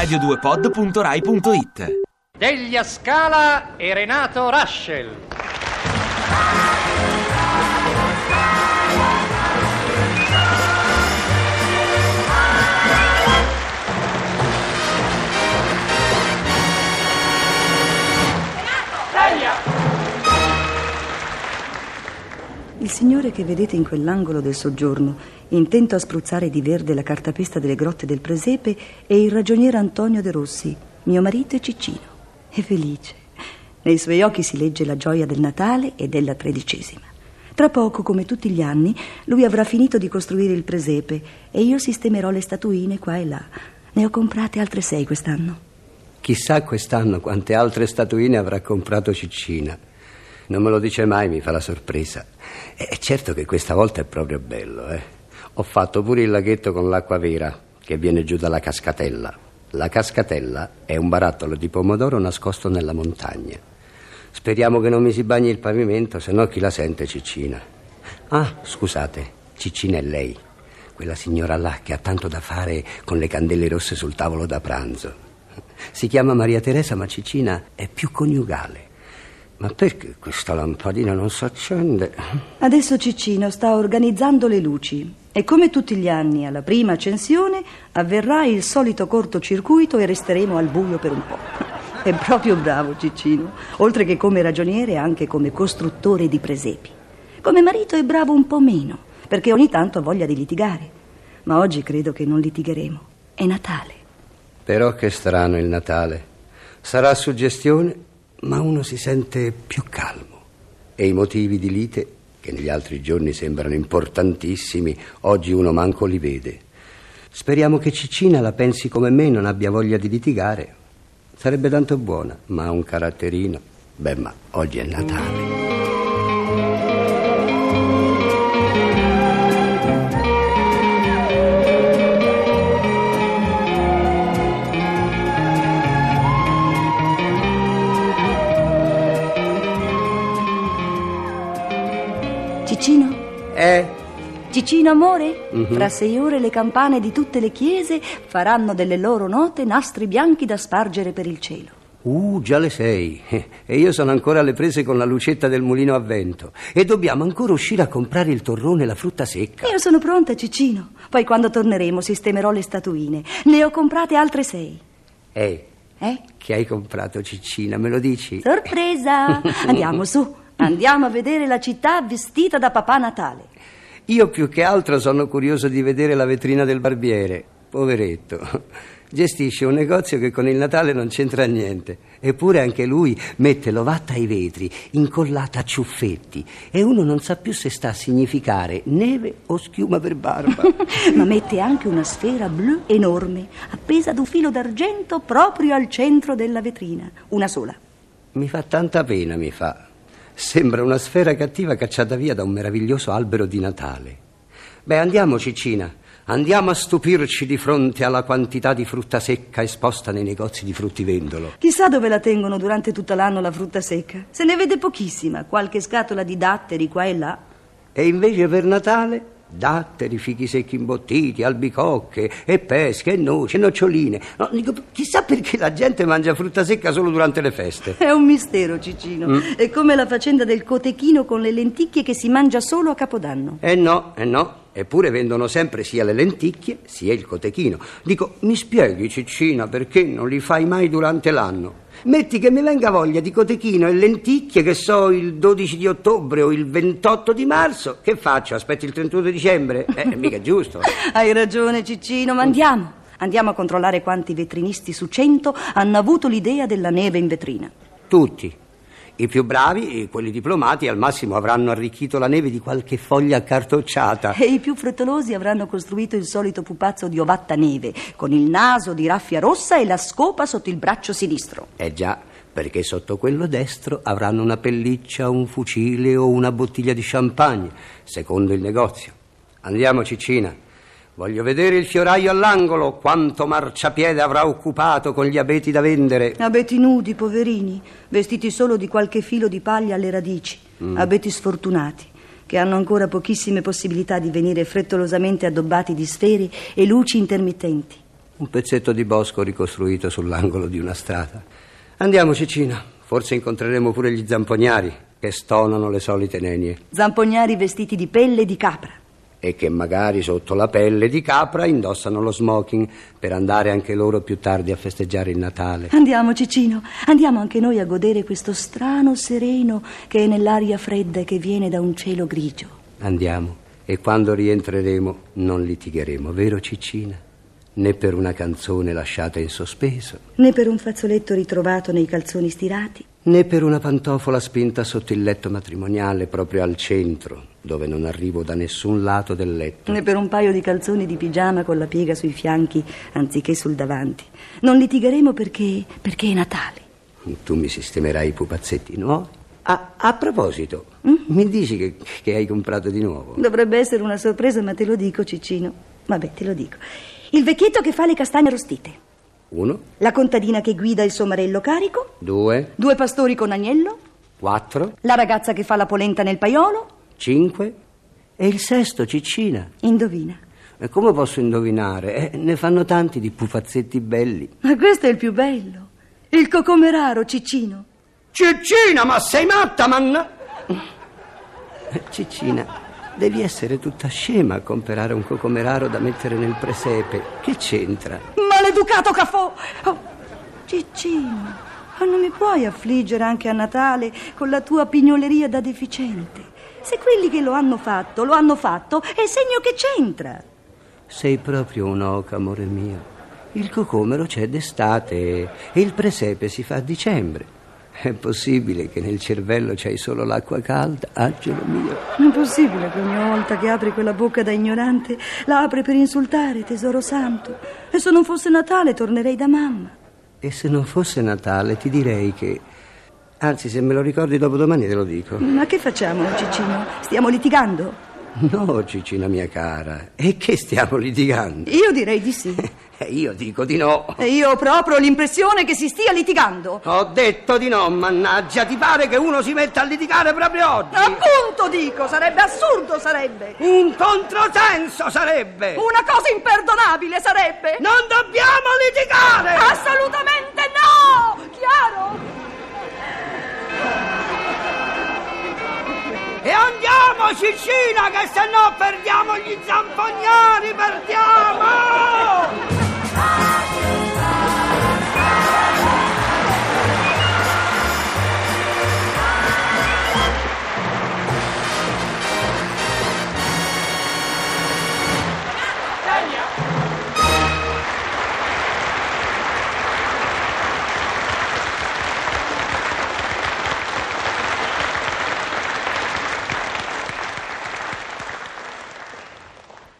radio2pod.rai.it Deglia Scala e Renato Raschel. Signore che vedete in quell'angolo del soggiorno, intento a spruzzare di verde la cartapesta delle grotte del presepe, è il ragioniere Antonio De Rossi, mio marito e Ciccino. È felice. Nei suoi occhi si legge la gioia del Natale e della tredicesima. Tra poco, come tutti gli anni, lui avrà finito di costruire il presepe e io sistemerò le statuine qua e là. Ne ho comprate altre sei quest'anno. Chissà quest'anno quante altre statuine avrà comprato Ciccina. Non me lo dice mai, mi fa la sorpresa. E certo che questa volta è proprio bello, eh. Ho fatto pure il laghetto con l'acqua vera che viene giù dalla cascatella. La cascatella è un barattolo di pomodoro nascosto nella montagna. Speriamo che non mi si bagni il pavimento, se no chi la sente Ciccina. Ah, scusate, Ciccina è lei, quella signora là che ha tanto da fare con le candele rosse sul tavolo da pranzo. Si chiama Maria Teresa, ma Ciccina è più coniugale. Ma perché questa lampadina non si accende? Adesso Ciccino sta organizzando le luci e come tutti gli anni alla prima accensione avverrà il solito cortocircuito e resteremo al buio per un po'. È proprio bravo Ciccino, oltre che come ragioniere anche come costruttore di presepi. Come marito è bravo un po' meno, perché ogni tanto ha voglia di litigare. Ma oggi credo che non litigheremo. È Natale. Però che strano il Natale. Sarà suggestione, ma uno si sente più calmo. E i motivi di lite, che negli altri giorni sembrano importantissimi, oggi uno manco li vede. Speriamo che Ciccina la pensi come me, non abbia voglia di litigare. Sarebbe tanto buona, ma ha un caratterino. Beh, ma oggi è Natale. Ciccino amore? Fra sei ore le campane di tutte le chiese faranno delle loro note nastri bianchi da spargere per il cielo. Uh, già le sei. E io sono ancora alle prese con la lucetta del mulino a vento. E dobbiamo ancora uscire a comprare il torrone e la frutta secca. Io sono pronta, Ciccino. Poi quando torneremo sistemerò le statuine. Ne ho comprate altre sei. Eh, Eh? che hai comprato, Ciccina? Me lo dici? Sorpresa! Andiamo su. Andiamo a vedere la città vestita da Papà Natale. Io più che altro sono curioso di vedere la vetrina del barbiere. Poveretto. Gestisce un negozio che con il Natale non c'entra niente. Eppure anche lui mette l'ovatta ai vetri, incollata a ciuffetti. E uno non sa più se sta a significare neve o schiuma per barba. Ma mette anche una sfera blu enorme, appesa ad un filo d'argento proprio al centro della vetrina. Una sola. mi fa tanta pena, mi fa. Sembra una sfera cattiva cacciata via da un meraviglioso albero di Natale. Beh, andiamo, Ciccina. Andiamo a stupirci di fronte alla quantità di frutta secca esposta nei negozi di fruttivendolo. Chissà dove la tengono durante tutto l'anno la frutta secca. Se ne vede pochissima, qualche scatola di datteri qua e là. E invece per Natale datteri, fichi secchi imbottiti, albicocche e pesche e noci e noccioline. No, dico, chissà perché la gente mangia frutta secca solo durante le feste. È un mistero, Ciccino. È come la faccenda del cotechino con le lenticchie che si mangia solo a Capodanno. Eh no, eh no. Eppure vendono sempre sia le lenticchie sia il cotechino. Dico, mi spieghi, Ciccina, perché non li fai mai durante l'anno? Metti che mi venga voglia di cotechino e lenticchie, che so, il 12 di ottobre o il 28 di marzo. Che faccio? Aspetti il 31 di dicembre? Eh, mica è giusto. Hai ragione, Ciccino, ma andiamo. Andiamo a controllare quanti vetrinisti su cento hanno avuto l'idea della neve in vetrina. Tutti. I più bravi, quelli diplomati, al massimo avranno arricchito la neve di qualche foglia accartocciata. E i più frettolosi avranno costruito il solito pupazzo di ovatta neve, con il naso di raffia rossa e la scopa sotto il braccio sinistro. Eh già, perché sotto quello destro avranno una pelliccia, un fucile o una bottiglia di champagne, secondo il negozio. Andiamo, Ciccina. Voglio vedere il fioraio all'angolo, quanto marciapiede avrà occupato con gli abeti da vendere. Abeti nudi, poverini, vestiti solo di qualche filo di paglia alle radici. Abeti sfortunati, che hanno ancora pochissime possibilità di venire frettolosamente addobbati di sfere e luci intermittenti. Un pezzetto di bosco ricostruito sull'angolo di una strada. Andiamo, Cicina. Forse incontreremo pure gli zampognari che stonano le solite nenie. Zampognari vestiti di pelle di capra. E che magari sotto la pelle di capra indossano lo smoking per andare anche loro più tardi a festeggiare il Natale. Andiamo, Cicino, andiamo anche noi a godere questo strano sereno che è nell'aria fredda e che viene da un cielo grigio. Andiamo. E quando rientreremo non litigheremo, vero Cicina? né per una canzone lasciata in sospeso, né per un fazzoletto ritrovato nei calzoni stirati, né per una pantofola spinta sotto il letto matrimoniale proprio al centro, dove non arrivo da nessun lato del letto, né per un paio di calzoni di pigiama con la piega sui fianchi anziché sul davanti. Non litigheremo perché, perché è Natale. Tu mi sistemerai i pupazzetti nuovi? A, a proposito, mm? mi dici che, che hai comprato di nuovo? Dovrebbe essere una sorpresa, ma te lo dico, Cicino. Vabbè, te lo dico. Il vecchietto che fa le castagne arrostite. Uno. La contadina che guida il somarello carico. Due. Due pastori con agnello. Quattro. La ragazza che fa la polenta nel paiolo. Cinque. E il sesto, Ciccina. Indovina. E come posso indovinare? Eh, ne fanno tanti di pupazzetti belli. Ma questo è il più bello. Il cocomeraro, Ciccino. Ciccina, ma sei matta, manna... Ciccina, Devi essere tutta scema a comprare un cocomeraro da mettere nel presepe. Che c'entra? Maleducato caffò! Oh, Ciccino, oh, non mi puoi affliggere anche a Natale con la tua pignoleria da deficiente. Se quelli che lo hanno fatto, lo hanno fatto, è segno che c'entra. Sei proprio un'oca, amore mio. Il cocomero c'è d'estate e il presepe si fa a dicembre. È possibile che nel cervello c'hai solo l'acqua calda, angelo mio? Non è possibile che ogni volta che apri quella bocca da ignorante la apri per insultare, tesoro santo. E se non fosse Natale tornerei da mamma. E se non fosse Natale ti direi che... Anzi, se me lo ricordi dopo domani te lo dico. Ma che facciamo, Cicino? Stiamo litigando? No, Cicina mia cara. E che stiamo litigando? Io direi di sì. E io dico di no. E io ho proprio l'impressione che si stia litigando. Ho detto di no, mannaggia. Ti pare che uno si metta a litigare proprio oggi? Appunto dico, sarebbe assurdo, sarebbe. Un controsenso sarebbe. Una cosa imperdonabile sarebbe. Non dobbiamo litigare. Assolutamente Cicina, che se no perdiamo gli zampognari, perdiamo!